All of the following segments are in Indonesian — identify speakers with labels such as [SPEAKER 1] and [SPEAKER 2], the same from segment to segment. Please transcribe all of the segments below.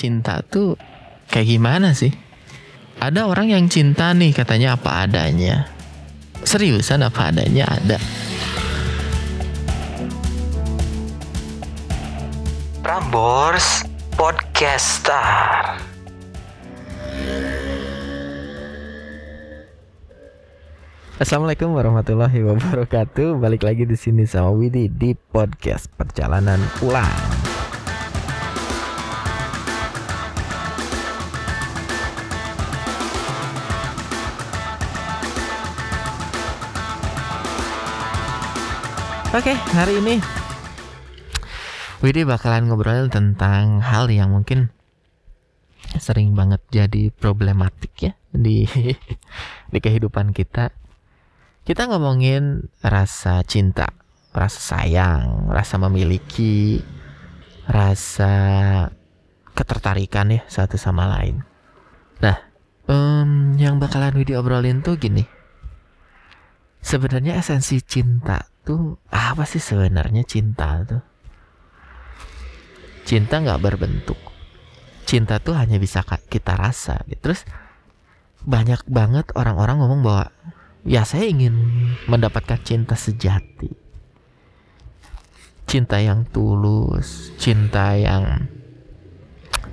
[SPEAKER 1] cinta tuh kayak gimana sih? Ada orang yang cinta nih katanya apa adanya. Seriusan apa adanya ada. Prambors Podcaster. Assalamualaikum warahmatullahi wabarakatuh. Balik lagi di sini sama Widi di podcast perjalanan pulang. Oke, hari ini Widi bakalan ngobrolin tentang hal yang mungkin sering banget jadi problematik ya di di kehidupan kita. Kita ngomongin rasa cinta, rasa sayang, rasa memiliki, rasa ketertarikan ya satu sama lain. Nah, um, yang bakalan Widi obrolin tuh gini. Sebenarnya esensi cinta tuh apa sih sebenarnya cinta tuh? Cinta nggak berbentuk. Cinta tuh hanya bisa kita rasa. Terus banyak banget orang-orang ngomong bahwa ya saya ingin mendapatkan cinta sejati. Cinta yang tulus, cinta yang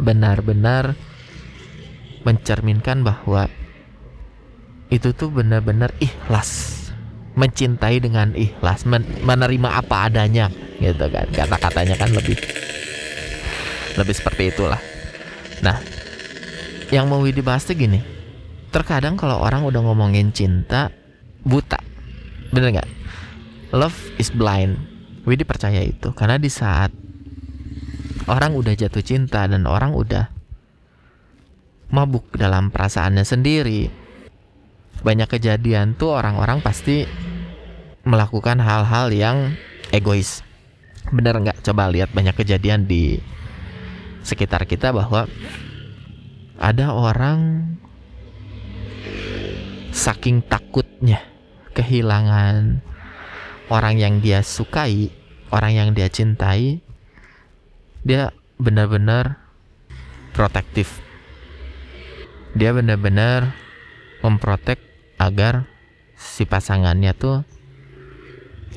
[SPEAKER 1] benar-benar mencerminkan bahwa itu tuh benar-benar ikhlas mencintai dengan ikhlas men menerima apa adanya gitu kan. Kata-katanya kan lebih lebih seperti itulah. Nah yang mau dibahas tuh gini terkadang kalau orang udah ngomongin cinta buta. Bener nggak? Love is blind. Widi percaya itu karena di saat orang udah jatuh cinta dan orang udah mabuk dalam perasaannya sendiri banyak kejadian tuh orang-orang pasti melakukan hal-hal yang egois. Bener nggak? Coba lihat banyak kejadian di sekitar kita bahwa ada orang saking takutnya kehilangan orang yang dia sukai, orang yang dia cintai, dia benar-benar protektif. Dia benar-benar memprotek agar si pasangannya tuh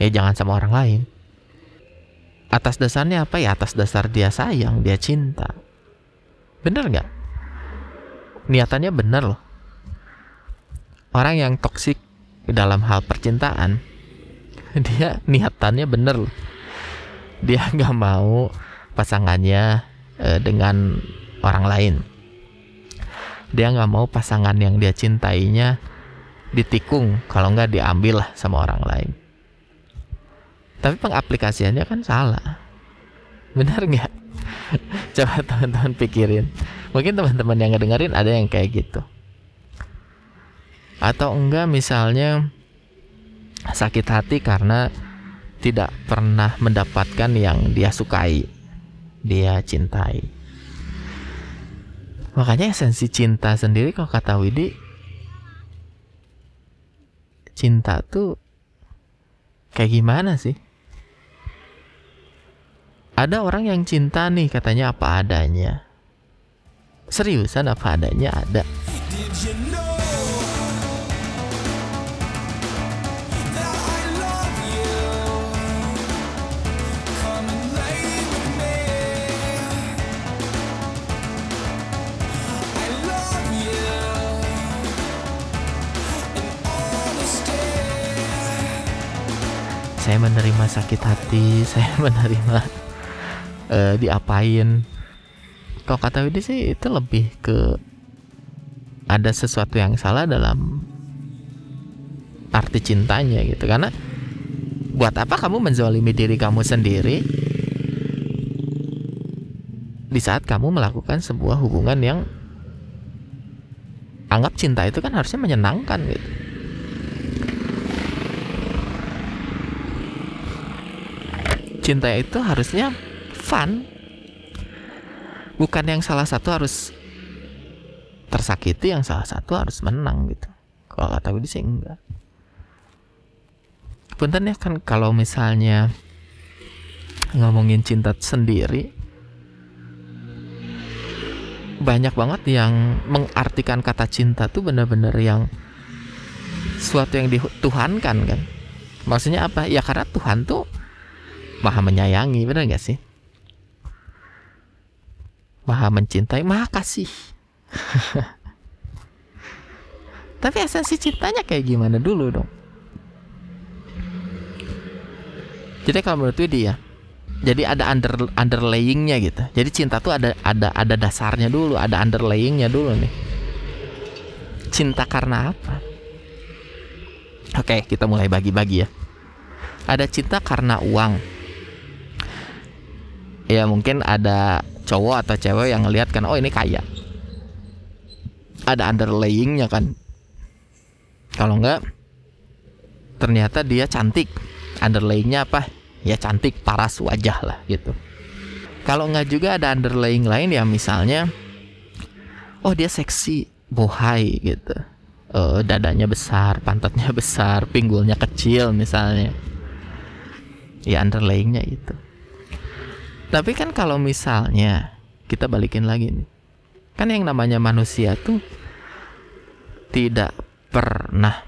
[SPEAKER 1] ya jangan sama orang lain. Atas dasarnya apa ya? Atas dasar dia sayang dia cinta. Bener nggak? Niatannya bener loh. Orang yang toksik dalam hal percintaan dia niatannya bener loh. Dia nggak mau pasangannya eh, dengan orang lain. Dia nggak mau pasangan yang dia cintainya ditikung kalau nggak diambil lah sama orang lain. Tapi pengaplikasiannya kan salah. Benar nggak? Coba teman-teman pikirin. Mungkin teman-teman yang ngedengerin ada yang kayak gitu. Atau enggak misalnya sakit hati karena tidak pernah mendapatkan yang dia sukai dia cintai. Makanya esensi cinta sendiri kalau kata Widi cinta tuh kayak gimana sih ada orang yang cinta nih katanya apa adanya. Seriusan apa adanya ada. Saya menerima sakit hati, saya menerima uh, diapain. Kalau kata Widi sih itu lebih ke ada sesuatu yang salah dalam arti cintanya gitu. Karena buat apa kamu menzolimi diri kamu sendiri? Di saat kamu melakukan sebuah hubungan yang anggap cinta itu kan harusnya menyenangkan gitu cinta itu harusnya fun. Bukan yang salah satu harus tersakiti yang salah satu harus menang gitu. Kalau kata gue sih enggak. Punten ya kan kalau misalnya ngomongin cinta sendiri banyak banget yang mengartikan kata cinta tuh bener-bener yang suatu yang dituhankan kan. Maksudnya apa? Ya karena Tuhan tuh maha menyayangi bener gak sih? Maha mencintai maha kasih. Tapi esensi cintanya kayak gimana dulu dong? Jadi kalau menurut Widi ya jadi ada under underlayingnya gitu. Jadi cinta tuh ada ada ada dasarnya dulu ada underlayingnya dulu nih. Cinta karena apa? Oke kita mulai bagi-bagi ya. Ada cinta karena uang ya mungkin ada cowok atau cewek yang ngelihat kan oh ini kaya. Ada underlayingnya kan. Kalau enggak ternyata dia cantik. Underlayingnya apa? Ya cantik paras wajah lah gitu. Kalau enggak juga ada underlying lain ya misalnya oh dia seksi bohai gitu. Uh, dadanya besar pantatnya besar pinggulnya kecil misalnya. Ya underlayingnya itu tapi kan kalau misalnya kita balikin lagi nih. Kan yang namanya manusia tuh tidak pernah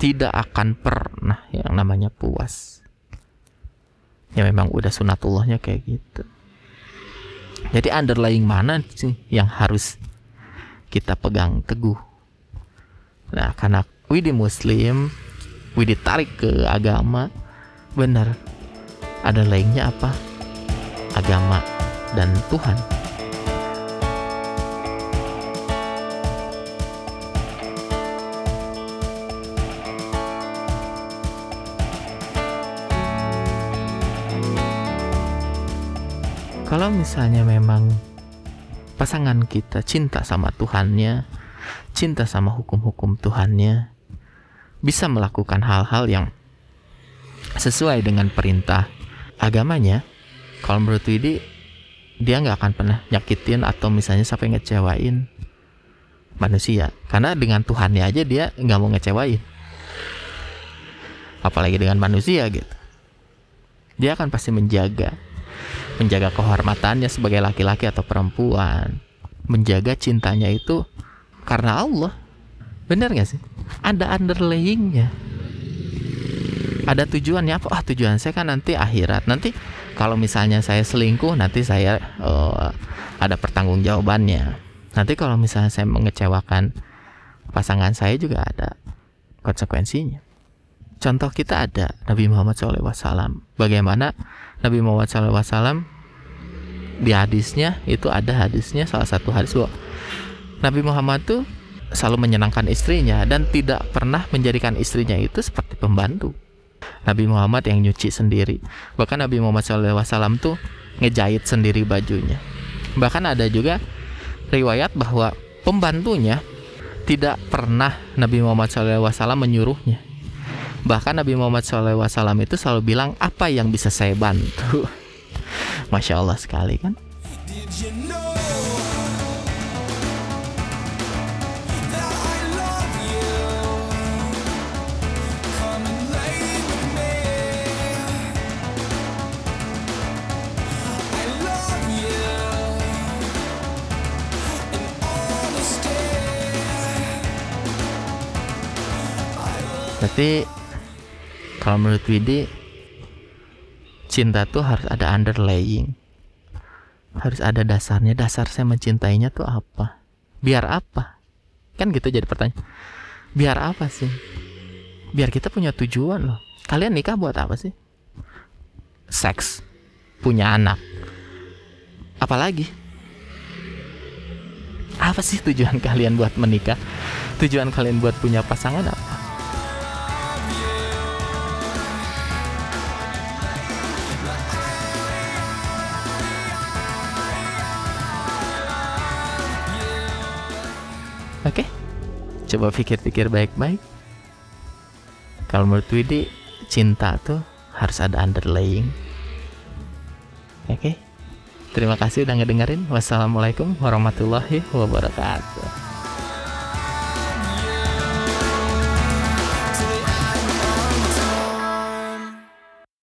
[SPEAKER 1] tidak akan pernah yang namanya puas. Ya memang udah sunatullahnya kayak gitu. Jadi underlying mana sih yang harus kita pegang teguh? Nah karena di muslim widi tarik ke agama benar. Ada lainnya apa agama dan Tuhan. Kalau misalnya memang pasangan kita cinta sama Tuhannya, cinta sama hukum-hukum Tuhannya, bisa melakukan hal-hal yang sesuai dengan perintah agamanya, kalau menurut Widi, dia nggak akan pernah nyakitin atau misalnya sampai ngecewain manusia. Karena dengan Tuhannya aja dia nggak mau ngecewain. Apalagi dengan manusia gitu. Dia akan pasti menjaga menjaga kehormatannya sebagai laki-laki atau perempuan, menjaga cintanya itu karena Allah. Bener gak sih? Ada underlayingnya. Ada tujuannya apa? Ah tujuan saya kan nanti akhirat. Nanti kalau misalnya saya selingkuh, nanti saya uh, ada pertanggungjawabannya. Nanti kalau misalnya saya mengecewakan pasangan saya juga ada konsekuensinya. Contoh kita ada Nabi Muhammad SAW. Bagaimana Nabi Muhammad SAW di hadisnya itu ada hadisnya salah satu hadis bahwa Nabi Muhammad tuh selalu menyenangkan istrinya dan tidak pernah menjadikan istrinya itu seperti pembantu. Nabi Muhammad yang nyuci sendiri. Bahkan Nabi Muhammad SAW tuh ngejahit sendiri bajunya. Bahkan ada juga riwayat bahwa pembantunya tidak pernah Nabi Muhammad SAW menyuruhnya bahkan Nabi Muhammad SAW itu selalu bilang apa yang bisa saya bantu Masya Allah sekali kan Berarti kalau menurut Widi cinta tuh harus ada underlying. Harus ada dasarnya. Dasar saya mencintainya tuh apa? Biar apa? Kan gitu jadi pertanyaan. Biar apa sih? Biar kita punya tujuan loh. Kalian nikah buat apa sih? Seks. Punya anak. Apalagi? Apa sih tujuan kalian buat menikah? Tujuan kalian buat punya pasangan apa coba pikir-pikir baik-baik. Kalau menurut Widi, cinta tuh harus ada underlying. Oke, okay? terima kasih udah ngedengerin. Wassalamualaikum warahmatullahi wabarakatuh.